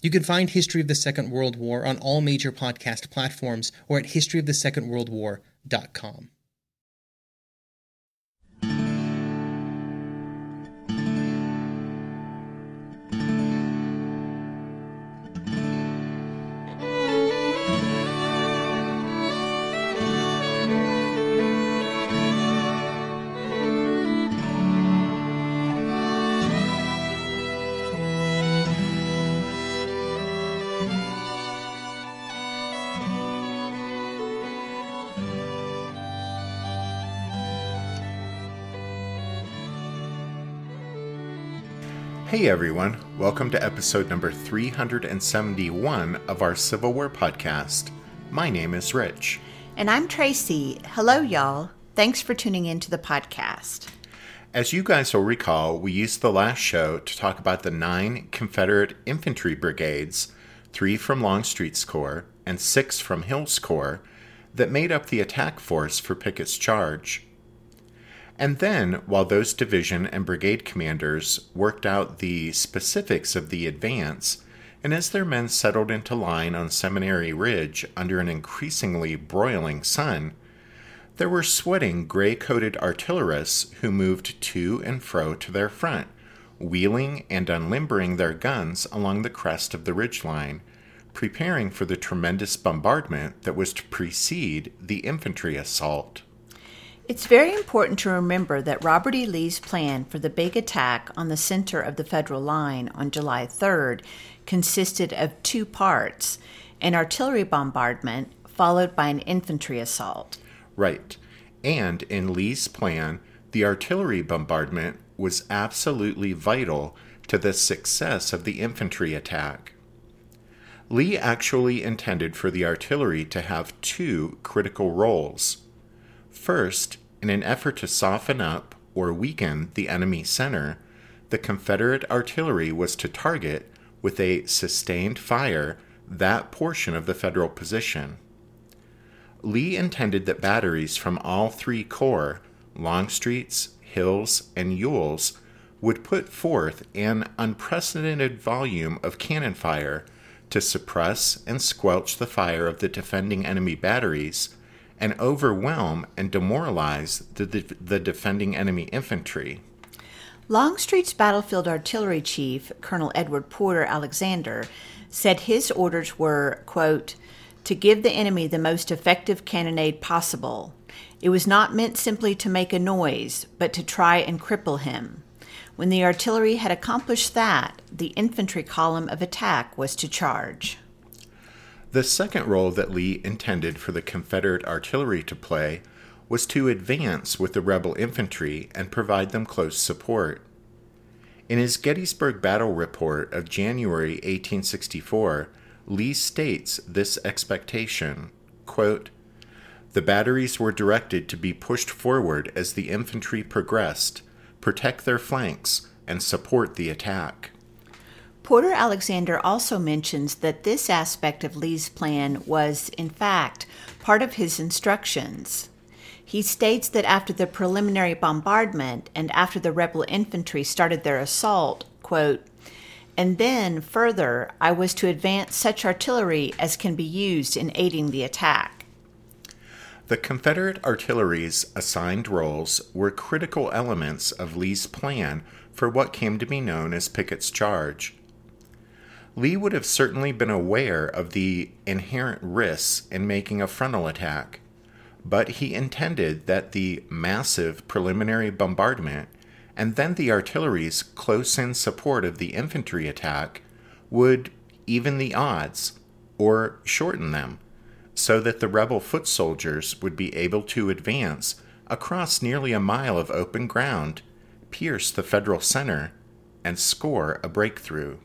You can find History of the Second World War on all major podcast platforms or at historyofthesecondworldwar.com. Hey everyone, welcome to episode number 371 of our Civil War podcast. My name is Rich. And I'm Tracy. Hello, y'all. Thanks for tuning in to the podcast. As you guys will recall, we used the last show to talk about the nine Confederate infantry brigades, three from Longstreet's Corps and six from Hill's Corps, that made up the attack force for Pickett's charge. And then, while those division and brigade commanders worked out the specifics of the advance, and as their men settled into line on Seminary Ridge under an increasingly broiling sun, there were sweating gray coated artillerists who moved to and fro to their front, wheeling and unlimbering their guns along the crest of the ridgeline, preparing for the tremendous bombardment that was to precede the infantry assault. It's very important to remember that Robert E. Lee's plan for the big attack on the center of the federal line on July 3rd consisted of two parts an artillery bombardment followed by an infantry assault. Right. And in Lee's plan, the artillery bombardment was absolutely vital to the success of the infantry attack. Lee actually intended for the artillery to have two critical roles. First, in an effort to soften up or weaken the enemy center, the Confederate artillery was to target with a sustained fire that portion of the Federal position. Lee intended that batteries from all three corps, Longstreet's, Hill's, and Ewell's, would put forth an unprecedented volume of cannon fire to suppress and squelch the fire of the defending enemy batteries and overwhelm and demoralize the, the, defending enemy infantry. Longstreet's battlefield artillery chief, Colonel Edward Porter Alexander, said his orders were, quote, to give the enemy the most effective cannonade possible. It was not meant simply to make a noise, but to try and cripple him. When the artillery had accomplished that, the infantry column of attack was to charge. The second role that Lee intended for the Confederate artillery to play was to advance with the rebel infantry and provide them close support. In his Gettysburg Battle Report of January 1864, Lee states this expectation quote, The batteries were directed to be pushed forward as the infantry progressed, protect their flanks, and support the attack. Porter Alexander also mentions that this aspect of Lee's plan was, in fact, part of his instructions. He states that after the preliminary bombardment and after the rebel infantry started their assault, quote, and then, further, I was to advance such artillery as can be used in aiding the attack. The Confederate artillery's assigned roles were critical elements of Lee's plan for what came to be known as Pickett's Charge. Lee would have certainly been aware of the inherent risks in making a frontal attack, but he intended that the massive preliminary bombardment and then the artillery's close in support of the infantry attack would even the odds or shorten them so that the rebel foot soldiers would be able to advance across nearly a mile of open ground, pierce the Federal center, and score a breakthrough.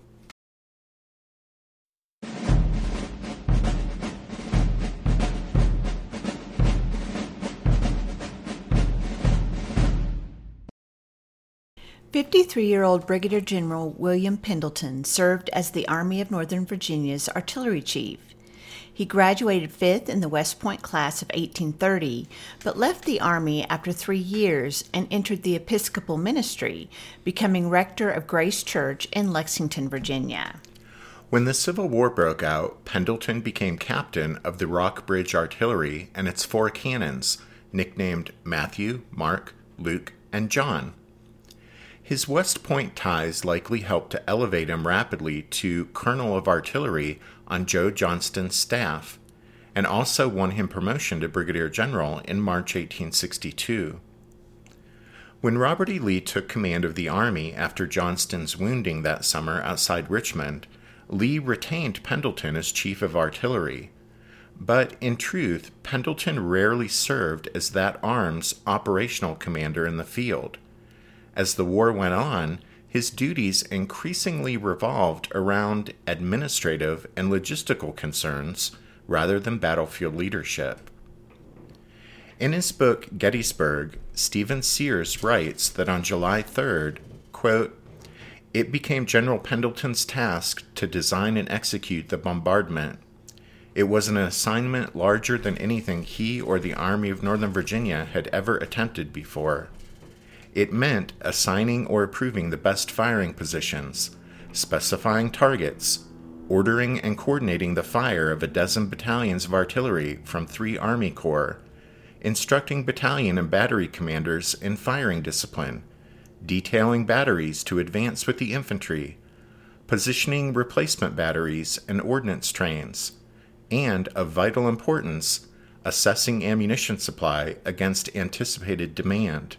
53 year old Brigadier General William Pendleton served as the Army of Northern Virginia's artillery chief. He graduated fifth in the West Point class of 1830, but left the Army after three years and entered the Episcopal ministry, becoming rector of Grace Church in Lexington, Virginia. When the Civil War broke out, Pendleton became captain of the Rockbridge Artillery and its four cannons, nicknamed Matthew, Mark, Luke, and John. His West Point ties likely helped to elevate him rapidly to Colonel of Artillery on Joe Johnston's staff, and also won him promotion to Brigadier General in March 1862. When Robert E. Lee took command of the Army after Johnston's wounding that summer outside Richmond, Lee retained Pendleton as Chief of Artillery. But in truth, Pendleton rarely served as that arm's operational commander in the field. As the war went on, his duties increasingly revolved around administrative and logistical concerns rather than battlefield leadership. In his book Gettysburg, Stephen Sears writes that on July 3rd, quote, it became General Pendleton's task to design and execute the bombardment. It was an assignment larger than anything he or the Army of Northern Virginia had ever attempted before. It meant assigning or approving the best firing positions, specifying targets, ordering and coordinating the fire of a dozen battalions of artillery from three Army Corps, instructing battalion and battery commanders in firing discipline, detailing batteries to advance with the infantry, positioning replacement batteries and ordnance trains, and, of vital importance, assessing ammunition supply against anticipated demand.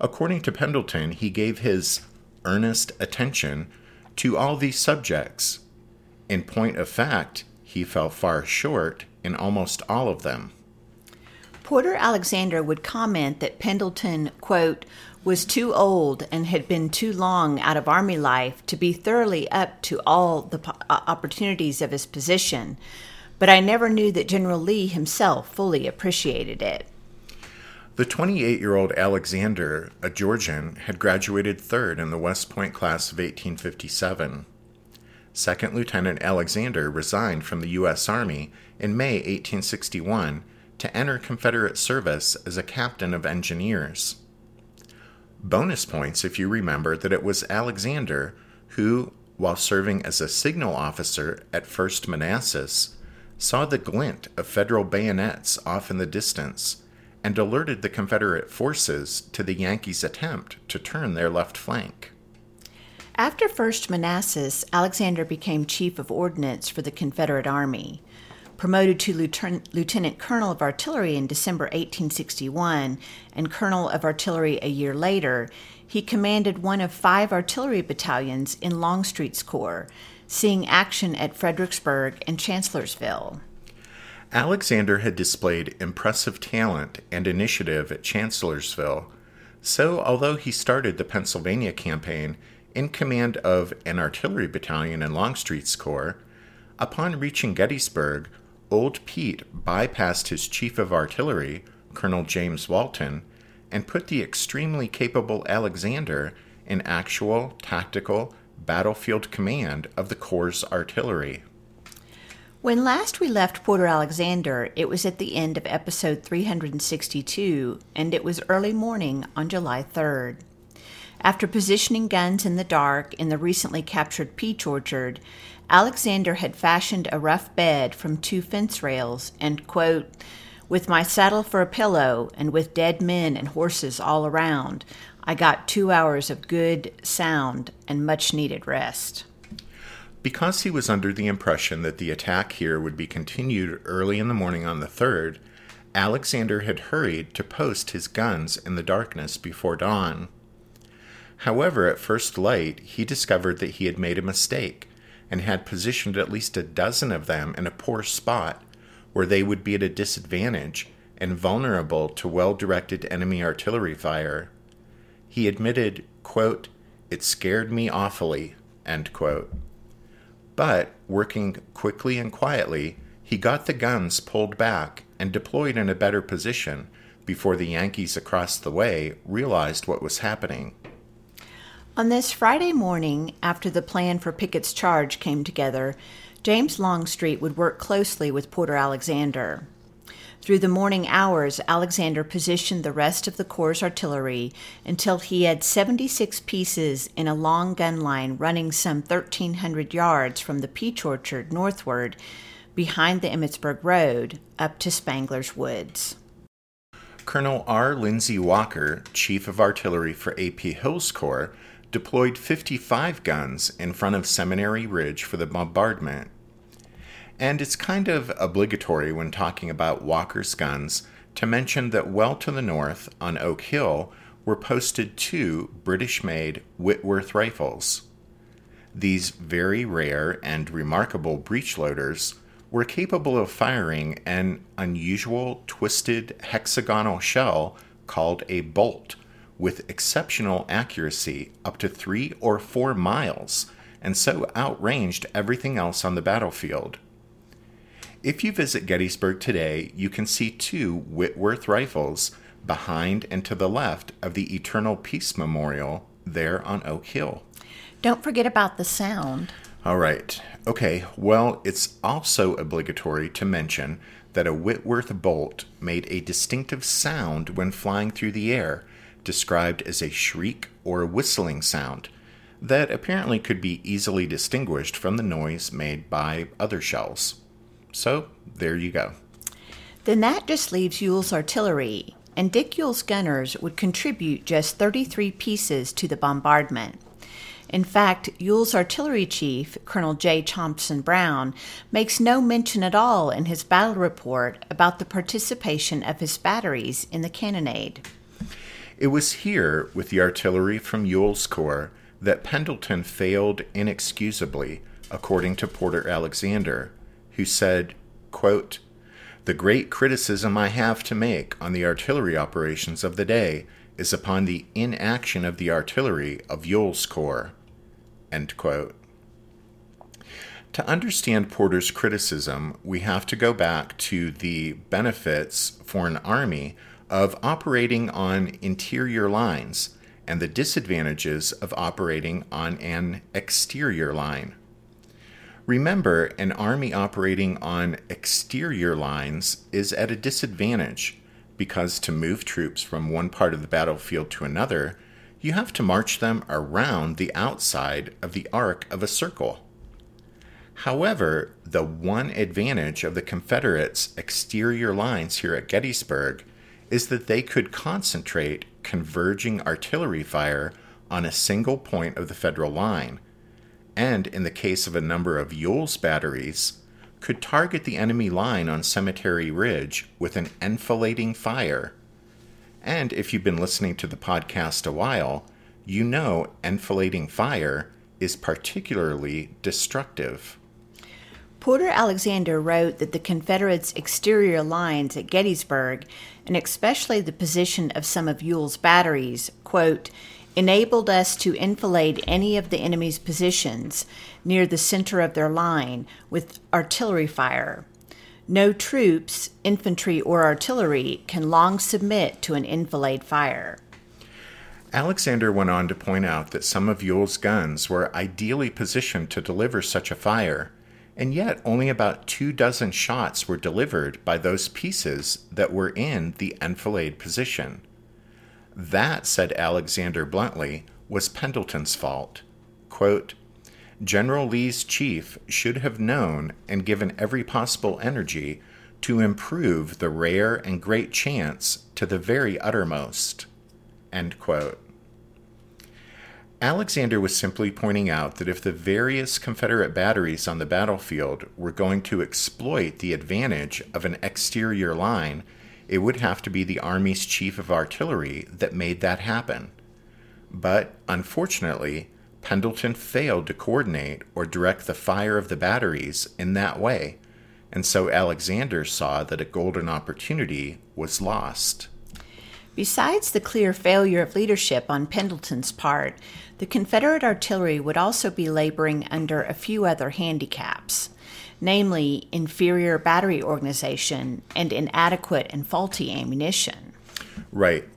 According to Pendleton, he gave his earnest attention to all these subjects. In point of fact, he fell far short in almost all of them. Porter Alexander would comment that Pendleton, quote, was too old and had been too long out of Army life to be thoroughly up to all the uh, opportunities of his position, but I never knew that General Lee himself fully appreciated it. The 28 year old Alexander, a Georgian, had graduated third in the West Point class of 1857. Second Lieutenant Alexander resigned from the U.S. Army in May 1861 to enter Confederate service as a captain of engineers. Bonus points if you remember that it was Alexander who, while serving as a signal officer at First Manassas, saw the glint of Federal bayonets off in the distance and alerted the Confederate forces to the Yankees' attempt to turn their left flank. After First Manassas, Alexander became Chief of Ordnance for the Confederate Army. Promoted to Lieutenant, Colonel of Artillery in December 1861 and Colonel of Artillery a year later, he commanded one of five artillery battalions in Longstreet's Corps, seeing action at Fredericksburg and Chancellorsville. Alexander had displayed impressive talent and initiative at Chancellorsville, so although he started the Pennsylvania campaign in command of an artillery battalion in Longstreet's corps, upon reaching Gettysburg, Old Pete bypassed his chief of artillery, Colonel James Walton, and put the extremely capable Alexander in actual tactical battlefield command of the Corps' artillery. When last we left Porter Alexander, it was at the end of episode 362, and it was early morning on July 3rd. After positioning guns in the dark in the recently captured peach orchard, Alexander had fashioned a rough bed from two fence rails and, quote, with my saddle for a pillow and with dead men and horses all around, I got two hours of good, sound, and much needed rest. Because he was under the impression that the attack here would be continued early in the morning on the 3rd, Alexander had hurried to post his guns in the darkness before dawn. However, at first light, he discovered that he had made a mistake and had positioned at least a dozen of them in a poor spot where they would be at a disadvantage and vulnerable to well directed enemy artillery fire. He admitted, quote, It scared me awfully, end quote. But, working quickly and quietly, he got the guns pulled back and deployed in a better position before the Yankees across the way realized what was happening. On this Friday morning, after the plan for Pickett's charge came together, James Longstreet would work closely with Porter Alexander. Through the morning hours, Alexander positioned the rest of the Corps' artillery until he had 76 pieces in a long gun line running some 1,300 yards from the peach orchard northward behind the Emmitsburg Road up to Spangler's Woods. Colonel R. Lindsay Walker, Chief of Artillery for A.P. Hill's Corps, deployed 55 guns in front of Seminary Ridge for the bombardment and it's kind of obligatory when talking about Walker's guns to mention that well to the north on Oak Hill were posted two British made Whitworth rifles. These very rare and remarkable breech loaders were capable of firing an unusual twisted hexagonal shell called a bolt with exceptional accuracy up to three or four miles and so outranged everything else on the battlefield. If you visit Gettysburg today, you can see two Whitworth rifles behind and to the left of the Eternal Peace Memorial there on Oak Hill. Don't forget about the sound. All right. Okay. Well, it's also obligatory to mention that a Whitworth bolt made a distinctive sound when flying through the air, described as a shriek or a whistling sound that apparently could be easily distinguished from the noise made by other shells. So there you go. Then that just leaves Ewell's artillery, and Dick Ewell's gunners would contribute just 33 pieces to the bombardment. In fact, Ewell's artillery chief, Colonel J. Thompson Brown, makes no mention at all in his battle report about the participation of his batteries in the cannonade. It was here, with the artillery from Ewell's corps, that Pendleton failed inexcusably, according to Porter Alexander, who said, quote, The great criticism I have to make on the artillery operations of the day is upon the inaction of the artillery of Ewell's Corps. To understand Porter's criticism, we have to go back to the benefits for an army of operating on interior lines and the disadvantages of operating on an exterior line. Remember, an army operating on exterior lines is at a disadvantage because to move troops from one part of the battlefield to another, you have to march them around the outside of the arc of a circle. However, the one advantage of the Confederates' exterior lines here at Gettysburg is that they could concentrate converging artillery fire on a single point of the Federal line and in the case of a number of Ewell's batteries, could target the enemy line on Cemetery Ridge with an enfilading fire. And if you've been listening to the podcast a while, you know enfilading fire is particularly destructive. Porter Alexander wrote that the Confederates' exterior lines at Gettysburg, and especially the position of some of Ewell's batteries, quote, enabled us to enfilade any of the enemy's positions near the center of their line with artillery fire. No troops, infantry, or artillery can long submit to an enfilade fire. Alexander went on to point out that some of Ewell's guns were ideally positioned to deliver such a fire, and yet only about two dozen shots were delivered by those pieces that were in the enfilade position. That, said Alexander bluntly, was Pendleton's fault. Quote, General Lee's chief should have known and given every possible energy to improve the rare and great chance to the very uttermost. Alexander was simply pointing out that if the various Confederate batteries on the battlefield were going to exploit the advantage of an exterior line it would have to be the Army's chief of artillery that made that happen. But unfortunately, Pendleton failed to coordinate or direct the fire of the batteries in that way, and so Alexander saw that a golden opportunity was lost. Besides the clear failure of leadership on Pendleton's part, the Confederate artillery would also be laboring under a few other handicaps namely inferior battery organization and inadequate and faulty ammunition. Right.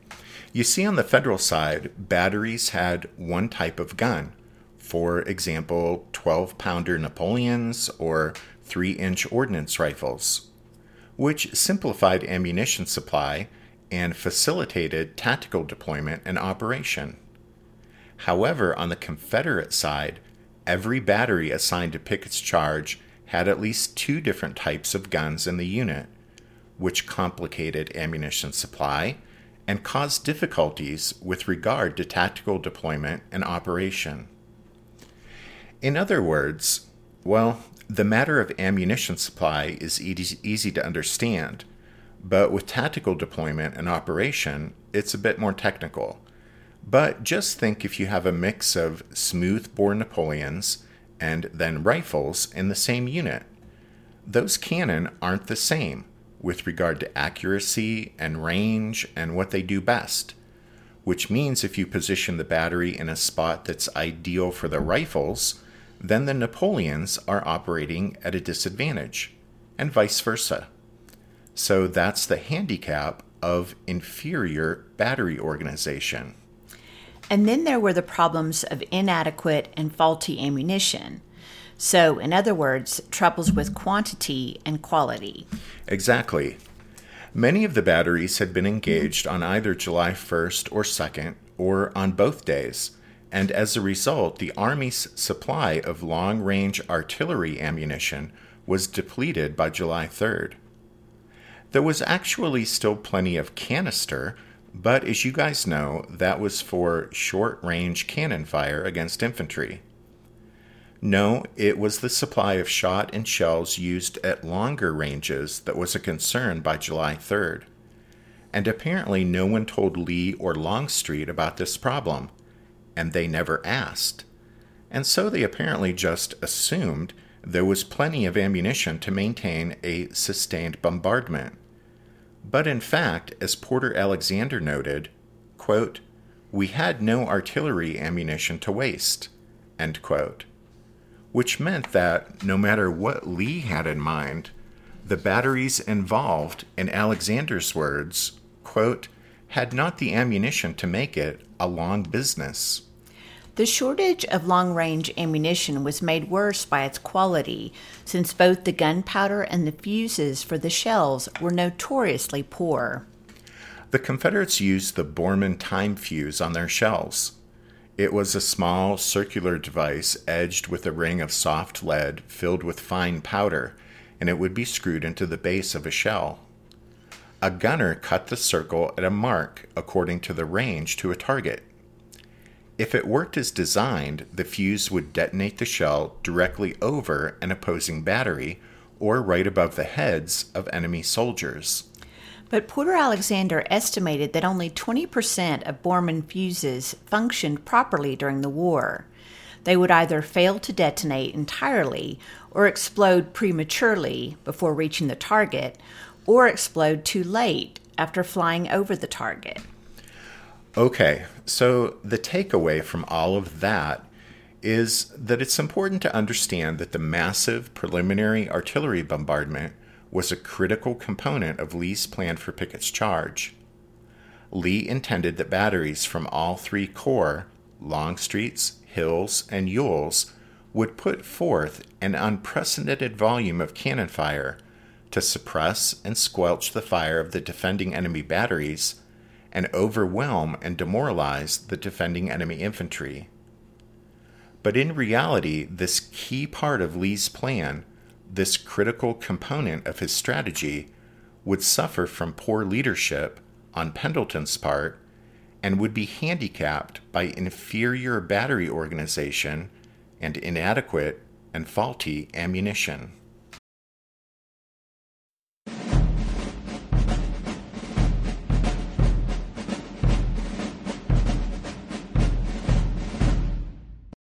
You see, on the federal side, batteries had one type of gun. For example, 12 pounder Napoleons or 3 inch ordnance rifles, which simplified ammunition supply and facilitated tactical deployment and operation. However, on the Confederate side, every battery assigned to Pickett's charge had at least two different types of guns in the unit, which complicated ammunition supply and caused difficulties with regard to tactical deployment and operation. In other words, well, the matter of ammunition supply is easy, easy to understand, but with tactical deployment and operation, it's a bit more technical. But just think if you have a mix of smooth bore Napoleons and then rifles in the same unit. Those cannon aren't the same with regard to accuracy and range and what they do best, which means if you position the battery in a spot that's ideal for the rifles, then the Napoleons are operating at a disadvantage, and vice versa. So that's the handicap of inferior battery organization. And then there were the problems of inadequate and faulty ammunition. So, in other words, troubles with quantity and quality. Exactly. Many of the batteries had been engaged on either July 1st or 2nd, or on both days, and as a result, the Army's supply of long range artillery ammunition was depleted by July 3rd. There was actually still plenty of canister, but as you guys know, that was for short range cannon fire against infantry. No, it was the supply of shot and shells used at longer ranges that was a concern by July 3rd. And apparently, no one told Lee or Longstreet about this problem and they never asked. And so they apparently just assumed there was plenty of ammunition to maintain a sustained bombardment. But in fact, as Porter Alexander noted, quote, we had no artillery ammunition to waste, end quote. Which meant that no matter what Lee had in mind, the batteries involved, in Alexander's words, quote, had not the ammunition to make it a long business. The shortage of long range ammunition was made worse by its quality, since both the gunpowder and the fuses for the shells were notoriously poor. The Confederates used the Bormann time fuse on their shells. It was a small circular device edged with a ring of soft lead filled with fine powder, and it would be screwed into the base of a shell. A gunner cut the circle at a mark according to the range to a target. If it worked as designed, the fuse would detonate the shell directly over an opposing battery or right above the heads of enemy soldiers. But Porter Alexander estimated that only 20% of Bormann fuses functioned properly during the war. They would either fail to detonate entirely or explode prematurely before reaching the target, or explode too late after flying over the target. Okay, so the takeaway from all of that is that it's important to understand that the massive preliminary artillery bombardment was a critical component of Lee's plan for Pickett's charge. Lee intended that batteries from all three corps, Longstreet's, Hill's, and Ewell's, would put forth an unprecedented volume of cannon fire to suppress and squelch the fire of the defending enemy batteries and overwhelm and demoralize the defending enemy infantry. But in reality, this key part of Lee's plan, this critical component of his strategy, would suffer from poor leadership on Pendleton's part and would be handicapped by inferior battery organization and inadequate and faulty ammunition.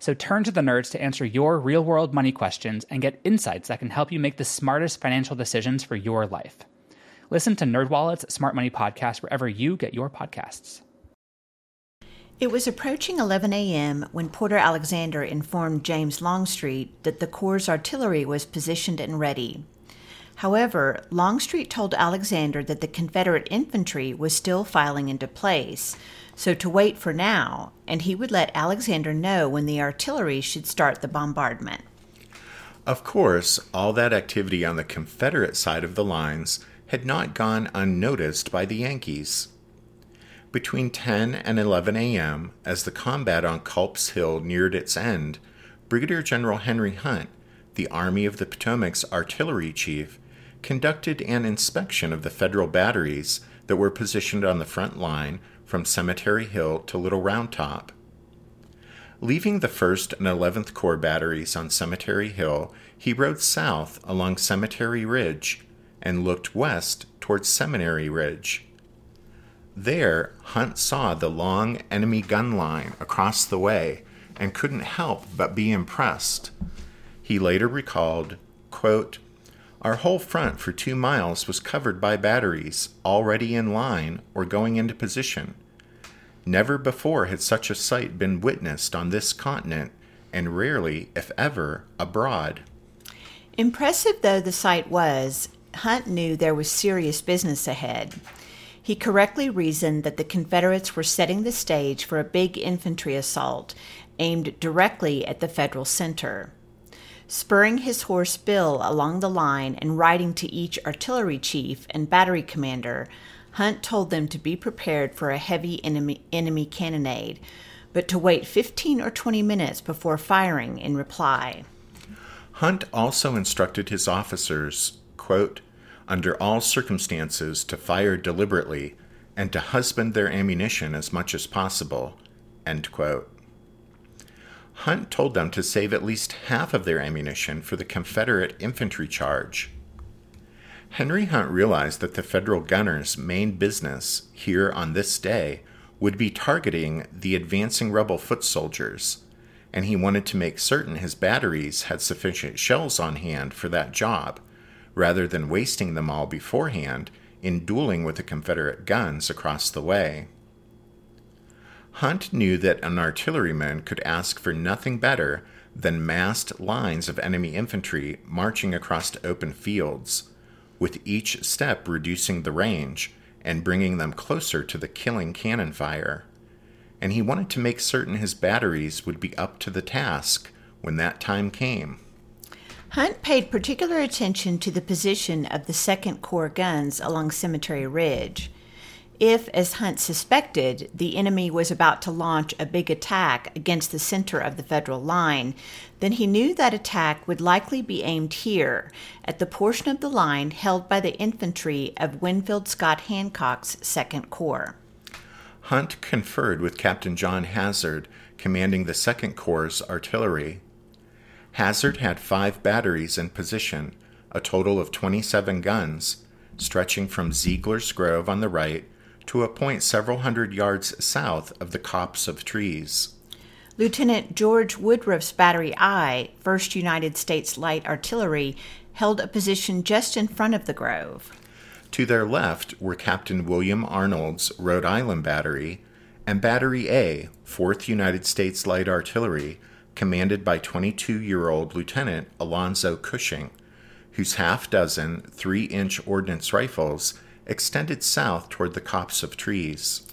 So turn to the nerds to answer your real world money questions and get insights that can help you make the smartest financial decisions for your life. Listen to NerdWallet's Smart Money Podcast wherever you get your podcasts. It was approaching 11 a.m. when Porter Alexander informed James Longstreet that the Corps' artillery was positioned and ready. However, Longstreet told Alexander that the Confederate infantry was still filing into place, so to wait for now, and he would let Alexander know when the artillery should start the bombardment. Of course, all that activity on the Confederate side of the lines had not gone unnoticed by the Yankees. Between 10 and 11 a.m., as the combat on Culp's Hill neared its end, Brigadier General Henry Hunt, the Army of the Potomac's artillery chief, conducted an inspection of the Federal batteries that were positioned on the front line from Cemetery Hill to Little Round Top. Leaving the 1st and 11th Corps batteries on Cemetery Hill, he rode south along Cemetery Ridge and looked west towards Seminary Ridge. There, Hunt saw the long enemy gun line across the way and couldn't help but be impressed. He later recalled, quote, Our whole front for two miles was covered by batteries already in line or going into position. Never before had such a sight been witnessed on this continent, and rarely, if ever, abroad. Impressive though the sight was, Hunt knew there was serious business ahead. He correctly reasoned that the Confederates were setting the stage for a big infantry assault aimed directly at the Federal center. Spurring his horse Bill along the line and riding to each artillery chief and battery commander, Hunt told them to be prepared for a heavy enemy, enemy cannonade, but to wait 15 or 20 minutes before firing in reply. Hunt also instructed his officers, quote, under all circumstances to fire deliberately and to husband their ammunition as much as possible. Hunt told them to save at least half of their ammunition for the Confederate infantry charge. Henry Hunt realized that the Federal gunners' main business here on this day would be targeting the advancing rebel foot soldiers, and he wanted to make certain his batteries had sufficient shells on hand for that job, rather than wasting them all beforehand in dueling with the Confederate guns across the way. Hunt knew that an artilleryman could ask for nothing better than massed lines of enemy infantry marching across open fields with each step reducing the range and bringing them closer to the killing cannon fire. And he wanted to make certain his batteries would be up to the task when that time came. Hunt paid particular attention to the position of the Second Corps guns along Cemetery Ridge. If, as Hunt suspected, the enemy was about to launch a big attack against the center of the Federal line, then he knew that attack would likely be aimed here, at the portion of the line held by the infantry of Winfield Scott Hancock's Second Corps. Hunt conferred with Captain John Hazard, commanding the Second Corps' artillery. Hazard had five batteries in position, a total of 27 guns, stretching from Ziegler's Grove on the right to a point several hundred yards south of the copse of trees. Lieutenant George Woodruff's Battery I, 1st United States Light Artillery, held a position just in front of the grove. To their left were Captain William Arnold's Rhode Island Battery and Battery A, 4th United States Light Artillery, commanded by 22 year old Lieutenant Alonzo Cushing, whose half dozen 3 inch ordnance rifles extended south toward the copse of trees.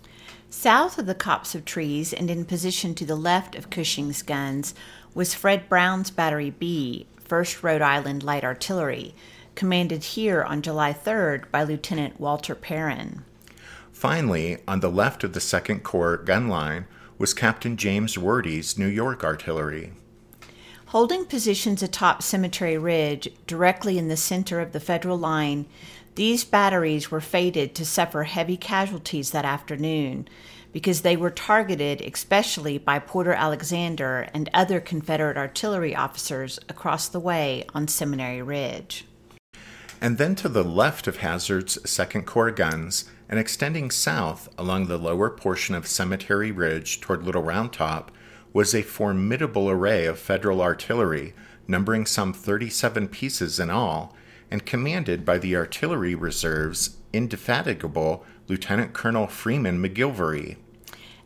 South of the copse of trees and in position to the left of Cushing's guns was Fred Brown's Battery B, 1st Rhode Island Light Artillery, commanded here on July 3rd by Lieutenant Walter Perrin. Finally, on the left of the 2nd Corps gun line was Captain James Rorty's New York Artillery. Holding positions atop Cemetery Ridge, directly in the center of the federal line, these batteries were fated to suffer heavy casualties that afternoon because they were targeted especially by Porter Alexander and other Confederate artillery officers across the way on Seminary Ridge. And then to the left of Hazard's Second Corps guns, and extending south along the lower portion of Cemetery Ridge toward Little Round Top, was a formidable array of Federal artillery, numbering some 37 pieces in all, and commanded by the Artillery Reserve's indefatigable Lieutenant Colonel Freeman McGilvery.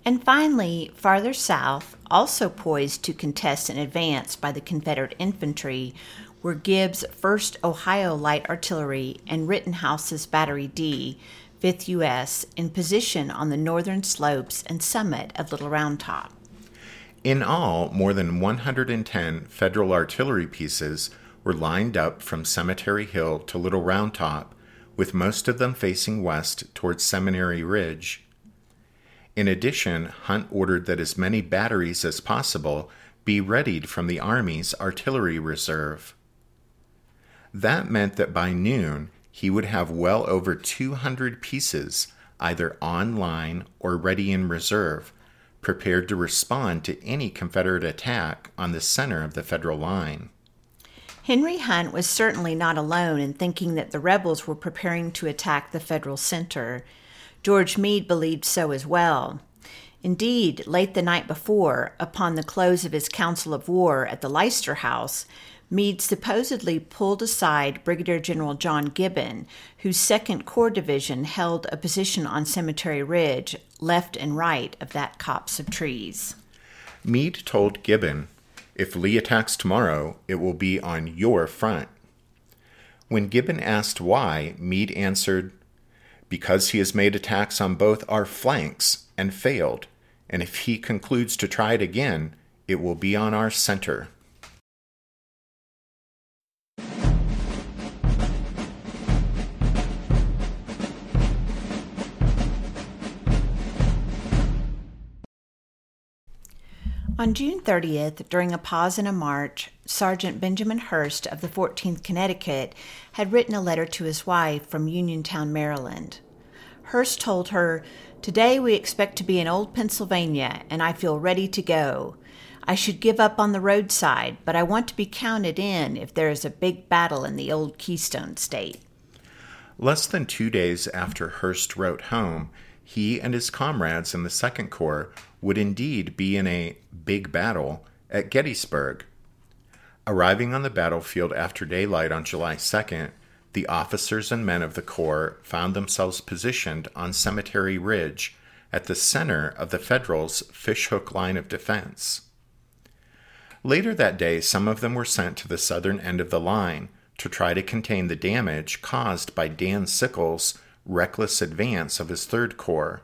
And finally, farther south, also poised to contest an advance by the Confederate infantry, were Gibbs' 1st Ohio Light Artillery and Rittenhouse's Battery D, 5th U.S., in position on the northern slopes and summit of Little Round Top. In all, more than 110 Federal artillery pieces were lined up from Cemetery Hill to Little Round Top, with most of them facing west towards Seminary Ridge. In addition, Hunt ordered that as many batteries as possible be readied from the Army's artillery reserve. That meant that by noon, he would have well over 200 pieces either online or ready in reserve, prepared to respond to any Confederate attack on the center of the Federal line. Henry Hunt was certainly not alone in thinking that the rebels were preparing to attack the Federal center. George Meade believed so as well. Indeed, late the night before, upon the close of his council of war at the Leister House, Meade supposedly pulled aside Brigadier General John Gibbon, whose 2nd Corps Division held a position on Cemetery Ridge, left and right of that copse of trees. Meade told Gibbon, If Lee attacks tomorrow, it will be on your front. When Gibbon asked why, Meade answered, Because he has made attacks on both our flanks and failed, and if he concludes to try it again, it will be on our center. On June 30th, during a pause in a march, Sergeant Benjamin Hirst of the 14th Connecticut had written a letter to his wife from Uniontown, Maryland. Hirst told her, Today we expect to be in Old Pennsylvania, and I feel ready to go. I should give up on the roadside, but I want to be counted in if there is a big battle in the old Keystone State. Less than two days after Hirst wrote home, he and his comrades in the Second Corps would indeed be in a big battle at Gettysburg. Arriving on the battlefield after daylight on July 2nd, the officers and men of the Corps found themselves positioned on Cemetery Ridge at the center of the Federals' fishhook line of defense. Later that day, some of them were sent to the southern end of the line to try to contain the damage caused by Dan Sickles' reckless advance of his Third Corps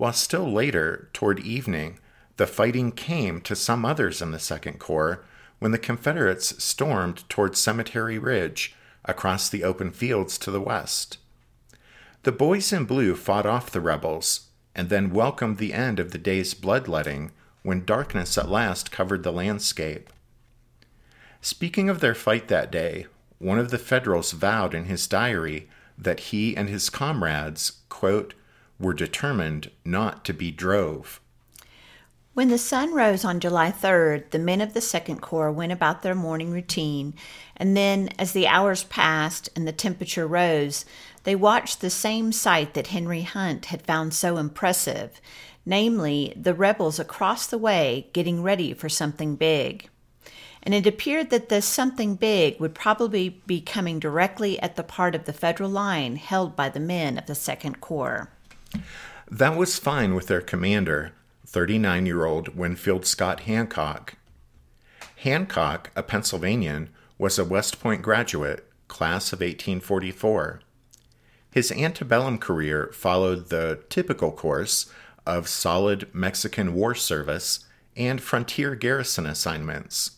while still later, toward evening, the fighting came to some others in the Second Corps when the Confederates stormed toward Cemetery Ridge across the open fields to the west. The boys in blue fought off the rebels and then welcomed the end of the day's bloodletting when darkness at last covered the landscape. Speaking of their fight that day, one of the Federals vowed in his diary that he and his comrades, quote, were determined not to be drove. When the sun rose on July 3rd, the men of the Second Corps went about their morning routine, and then, as the hours passed and the temperature rose, they watched the same sight that Henry Hunt had found so impressive namely, the rebels across the way getting ready for something big. And it appeared that this something big would probably be coming directly at the part of the Federal line held by the men of the Second Corps. That was fine with their commander, 39 year old Winfield Scott Hancock. Hancock, a Pennsylvanian, was a West Point graduate, class of 1844. His antebellum career followed the typical course of solid Mexican war service and frontier garrison assignments.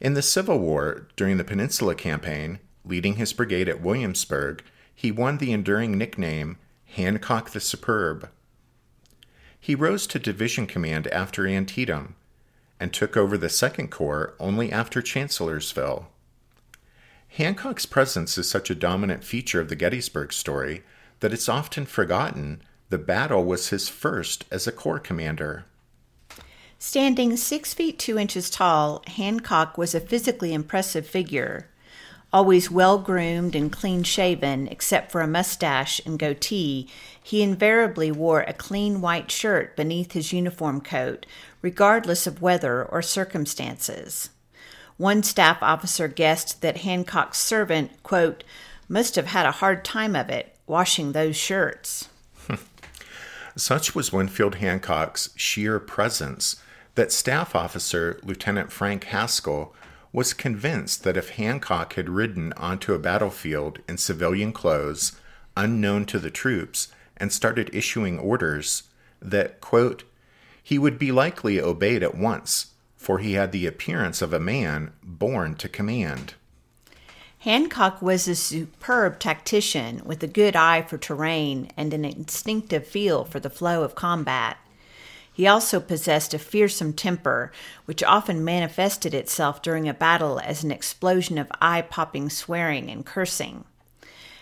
In the Civil War, during the Peninsula Campaign, leading his brigade at Williamsburg, he won the enduring nickname Hancock the Superb. He rose to division command after Antietam, and took over the Second Corps only after Chancellorsville. Hancock's presence is such a dominant feature of the Gettysburg story that it's often forgotten the battle was his first as a corps commander. Standing six feet two inches tall, Hancock was a physically impressive figure. Always well groomed and clean shaven, except for a mustache and goatee, he invariably wore a clean white shirt beneath his uniform coat, regardless of weather or circumstances. One staff officer guessed that Hancock's servant, quote, must have had a hard time of it washing those shirts. Such was Winfield Hancock's sheer presence that Staff Officer Lieutenant Frank Haskell was convinced that if Hancock had ridden onto a battlefield in civilian clothes, unknown to the troops, and started issuing orders, that, quote, he would be likely obeyed at once, for he had the appearance of a man born to command. Hancock was a superb tactician with a good eye for terrain and an instinctive feel for the flow of combat. He also possessed a fearsome temper, which often manifested itself during a battle as an explosion of eye popping swearing and cursing.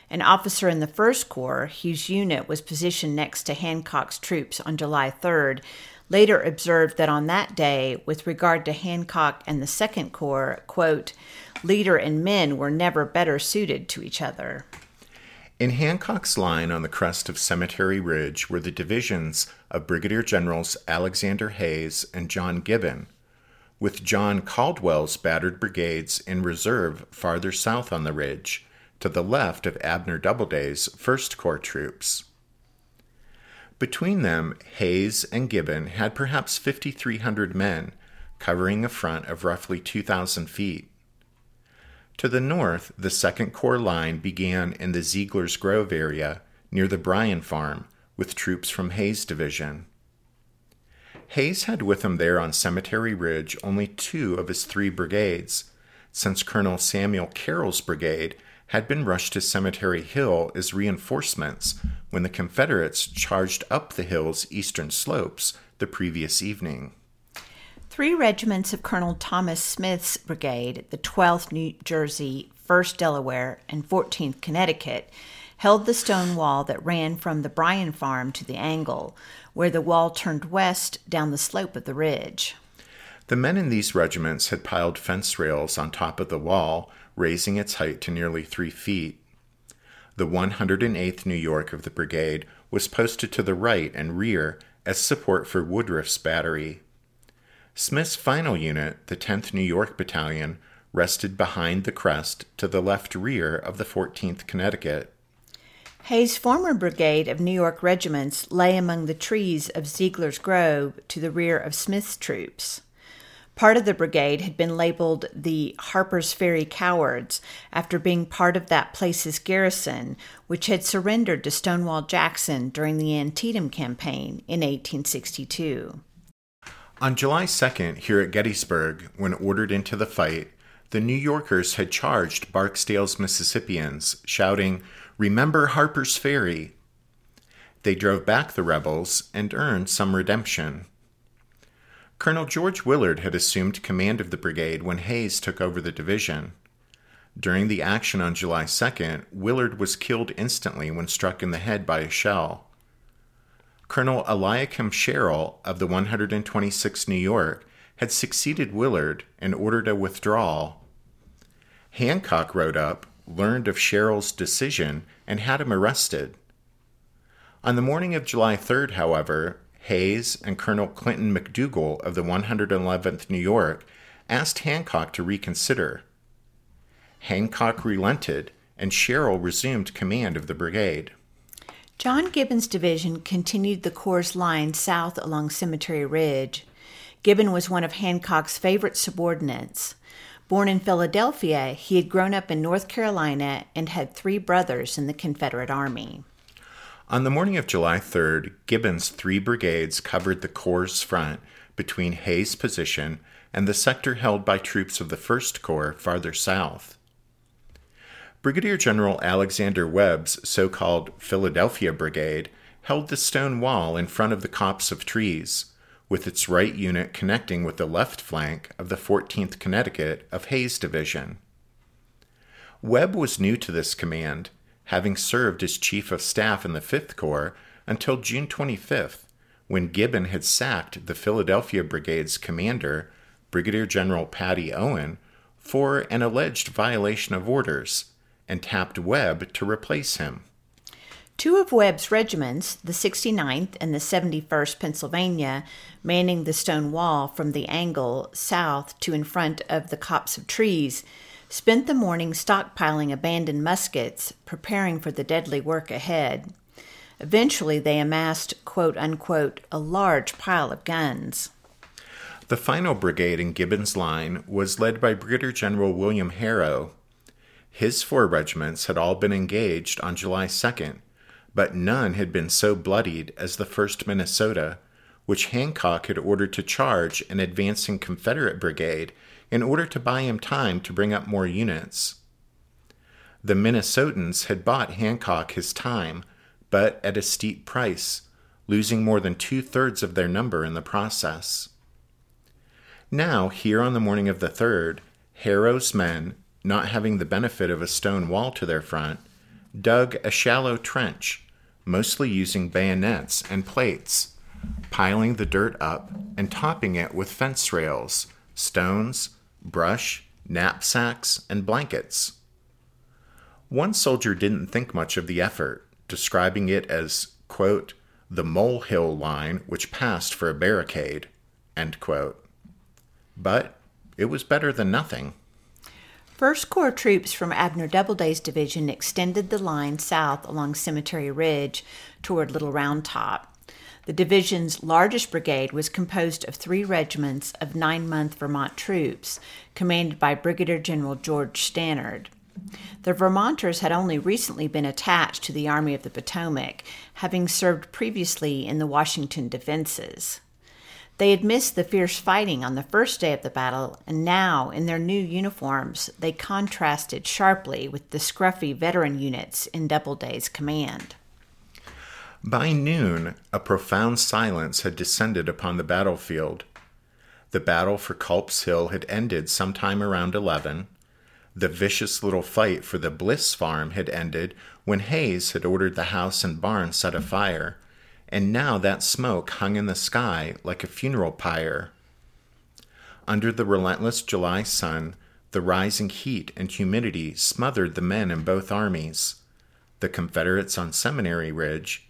An officer in the First Corps, whose unit was positioned next to Hancock's troops on July 3rd, later observed that on that day, with regard to Hancock and the Second Corps, quote, leader and men were never better suited to each other. In Hancock's line on the crest of Cemetery Ridge were the divisions of Brigadier Generals Alexander Hays and John Gibbon, with John Caldwell's battered brigades in reserve farther south on the ridge, to the left of Abner Doubleday's First Corps troops. Between them, Hays and Gibbon had perhaps 5,300 men, covering a front of roughly 2,000 feet. To the north, the Second Corps line began in the Ziegler's Grove area near the Bryan Farm with troops from Hays' division. Hays had with him there on Cemetery Ridge only two of his three brigades, since Colonel Samuel Carroll's brigade had been rushed to Cemetery Hill as reinforcements when the Confederates charged up the hill's eastern slopes the previous evening. Three regiments of Colonel Thomas Smyth's brigade, the 12th New Jersey, 1st Delaware, and 14th Connecticut, held the stone wall that ran from the Bryan farm to the angle, where the wall turned west down the slope of the ridge. The men in these regiments had piled fence rails on top of the wall, raising its height to nearly three feet. The 108th New York of the brigade was posted to the right and rear as support for Woodruff's battery. Smyth's final unit, the 10th New York Battalion, rested behind the crest to the left rear of the 14th Connecticut. Hays' former brigade of New York regiments lay among the trees of Ziegler's Grove to the rear of Smyth's troops. Part of the brigade had been labeled the Harper's Ferry Cowards after being part of that place's garrison, which had surrendered to Stonewall Jackson during the Antietam campaign in 1862. On July 2nd, here at Gettysburg, when ordered into the fight, the New Yorkers had charged Barksdale's Mississippians, shouting, Remember Harper's Ferry! They drove back the rebels and earned some redemption. Colonel George Willard had assumed command of the brigade when Hays took over the division. During the action on July 2nd, Willard was killed instantly when struck in the head by a shell. Colonel Eliakim Sherrill of the 126th New York had succeeded Willard and ordered a withdrawal. Hancock rode up, learned of Sherrill's decision, and had him arrested. On the morning of July 3rd, however, Hays and Colonel Clinton MacDougall of the 111th New York asked Hancock to reconsider. Hancock relented, and Sherrill resumed command of the brigade. John Gibbon's division continued the Corps' line south along Cemetery Ridge. Gibbon was one of Hancock's favorite subordinates. Born in Philadelphia, he had grown up in North Carolina and had three brothers in the Confederate Army. On the morning of July 3rd, Gibbon's three brigades covered the Corps' front between Hays' position and the sector held by troops of the First Corps farther south. Brigadier General Alexander Webb's so called Philadelphia Brigade held the stone wall in front of the copse of trees, with its right unit connecting with the left flank of the 14th Connecticut of Hays Division. Webb was new to this command, having served as Chief of Staff in the 5th Corps until June 25th, when Gibbon had sacked the Philadelphia Brigade's commander, Brigadier General Paddy Owen, for an alleged violation of orders and tapped Webb to replace him. Two of Webb's regiments, the 69th and the 71st Pennsylvania, manning the stone wall from the angle south to in front of the copse of trees, spent the morning stockpiling abandoned muskets, preparing for the deadly work ahead. Eventually, they amassed, quote unquote, a large pile of guns. The final brigade in Gibbon's line was led by Brigadier General William Harrow. His four regiments had all been engaged on July 2nd, but none had been so bloodied as the 1st Minnesota, which Hancock had ordered to charge an advancing Confederate brigade in order to buy him time to bring up more units. The Minnesotans had bought Hancock his time, but at a steep price, losing more than two thirds of their number in the process. Now, here on the morning of the 3rd, Harrow's men, not having the benefit of a stone wall to their front, dug a shallow trench, mostly using bayonets and plates, piling the dirt up and topping it with fence rails, stones, brush, knapsacks, and blankets. One soldier didn't think much of the effort, describing it as, quote, the molehill line which passed for a barricade. But it was better than nothing. First Corps troops from Abner Doubleday's division extended the line south along Cemetery Ridge toward Little Round Top. The division's largest brigade was composed of three regiments of nine month Vermont troops, commanded by Brigadier General George Stannard. The Vermonters had only recently been attached to the Army of the Potomac, having served previously in the Washington defenses. They had missed the fierce fighting on the first day of the battle, and now, in their new uniforms, they contrasted sharply with the scruffy veteran units in Doubleday's command. By noon, a profound silence had descended upon the battlefield. The battle for Culp's Hill had ended sometime around 11. The vicious little fight for the Bliss farm had ended when Hays had ordered the house and barn set afire, and now that smoke hung in the sky like a funeral pyre. Under the relentless July sun, the rising heat and humidity smothered the men in both armies. The Confederates on Seminary Ridge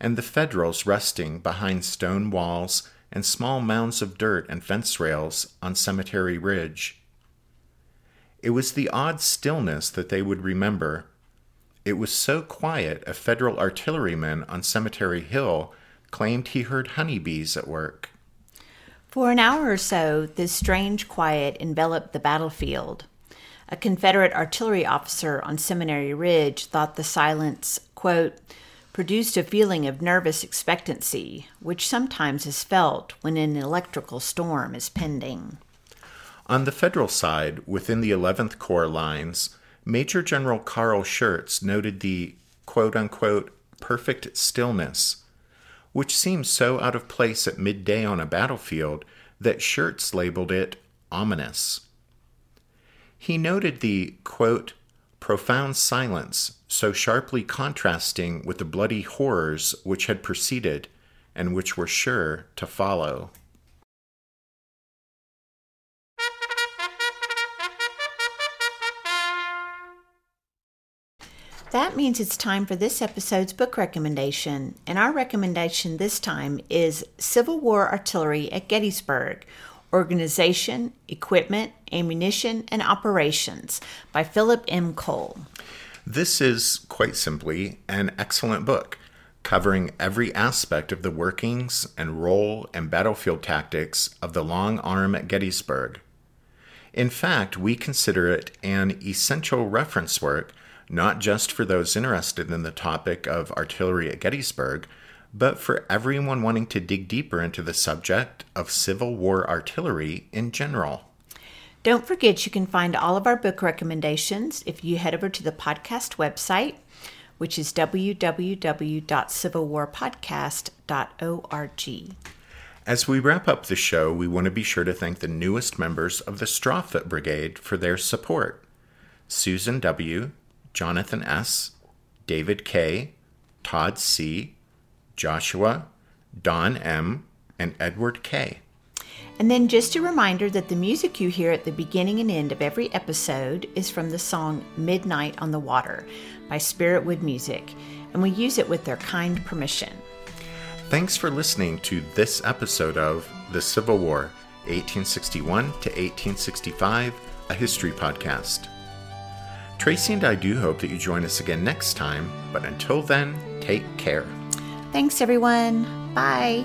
and the Federals resting behind stone walls and small mounds of dirt and fence rails on Cemetery Ridge. It was the odd stillness that they would remember. It was so quiet, a Federal artilleryman on Cemetery Hill claimed he heard honeybees at work. For an hour or so, this strange quiet enveloped the battlefield. A Confederate artillery officer on Seminary Ridge thought the silence, quote, produced a feeling of nervous expectancy, which sometimes is felt when an electrical storm is pending. On the federal side, within the 11th Corps lines, Major General Carl Schurz noted the quote unquote perfect stillness, which seems so out of place at midday on a battlefield that Schurz labeled it ominous. He noted the quote profound silence so sharply contrasting with the bloody horrors which had preceded and which were sure to follow. That means it's time for this episode's book recommendation, and our recommendation this time is Civil War Artillery at Gettysburg Organization, Equipment, Ammunition, and Operations by Philip M. Cole. This is, quite simply, an excellent book covering every aspect of the workings and role and battlefield tactics of the Long Arm at Gettysburg. In fact, we consider it an essential reference work not just for those interested in the topic of artillery at Gettysburg, but for everyone wanting to dig deeper into the subject of Civil War artillery in general. Don't forget you can find all of our book recommendations if you head over to the podcast website, which is www.civilwarpodcast.org. As we wrap up the show, we want to be sure to thank the newest members of the Strawfoot Brigade for their support Susan W., Jonathan S., David K., Todd C., Joshua, Don M., and Edward K. And then just a reminder that the music you hear at the beginning and end of every episode is from the song Midnight on the Water by Spiritwood Music, and we use it with their kind permission. Thanks for listening to this episode of The Civil War, 1861 to 1865, a history podcast. Tracy and I do hope that you join us again next time, but until then, take care. Thanks, everyone. Bye.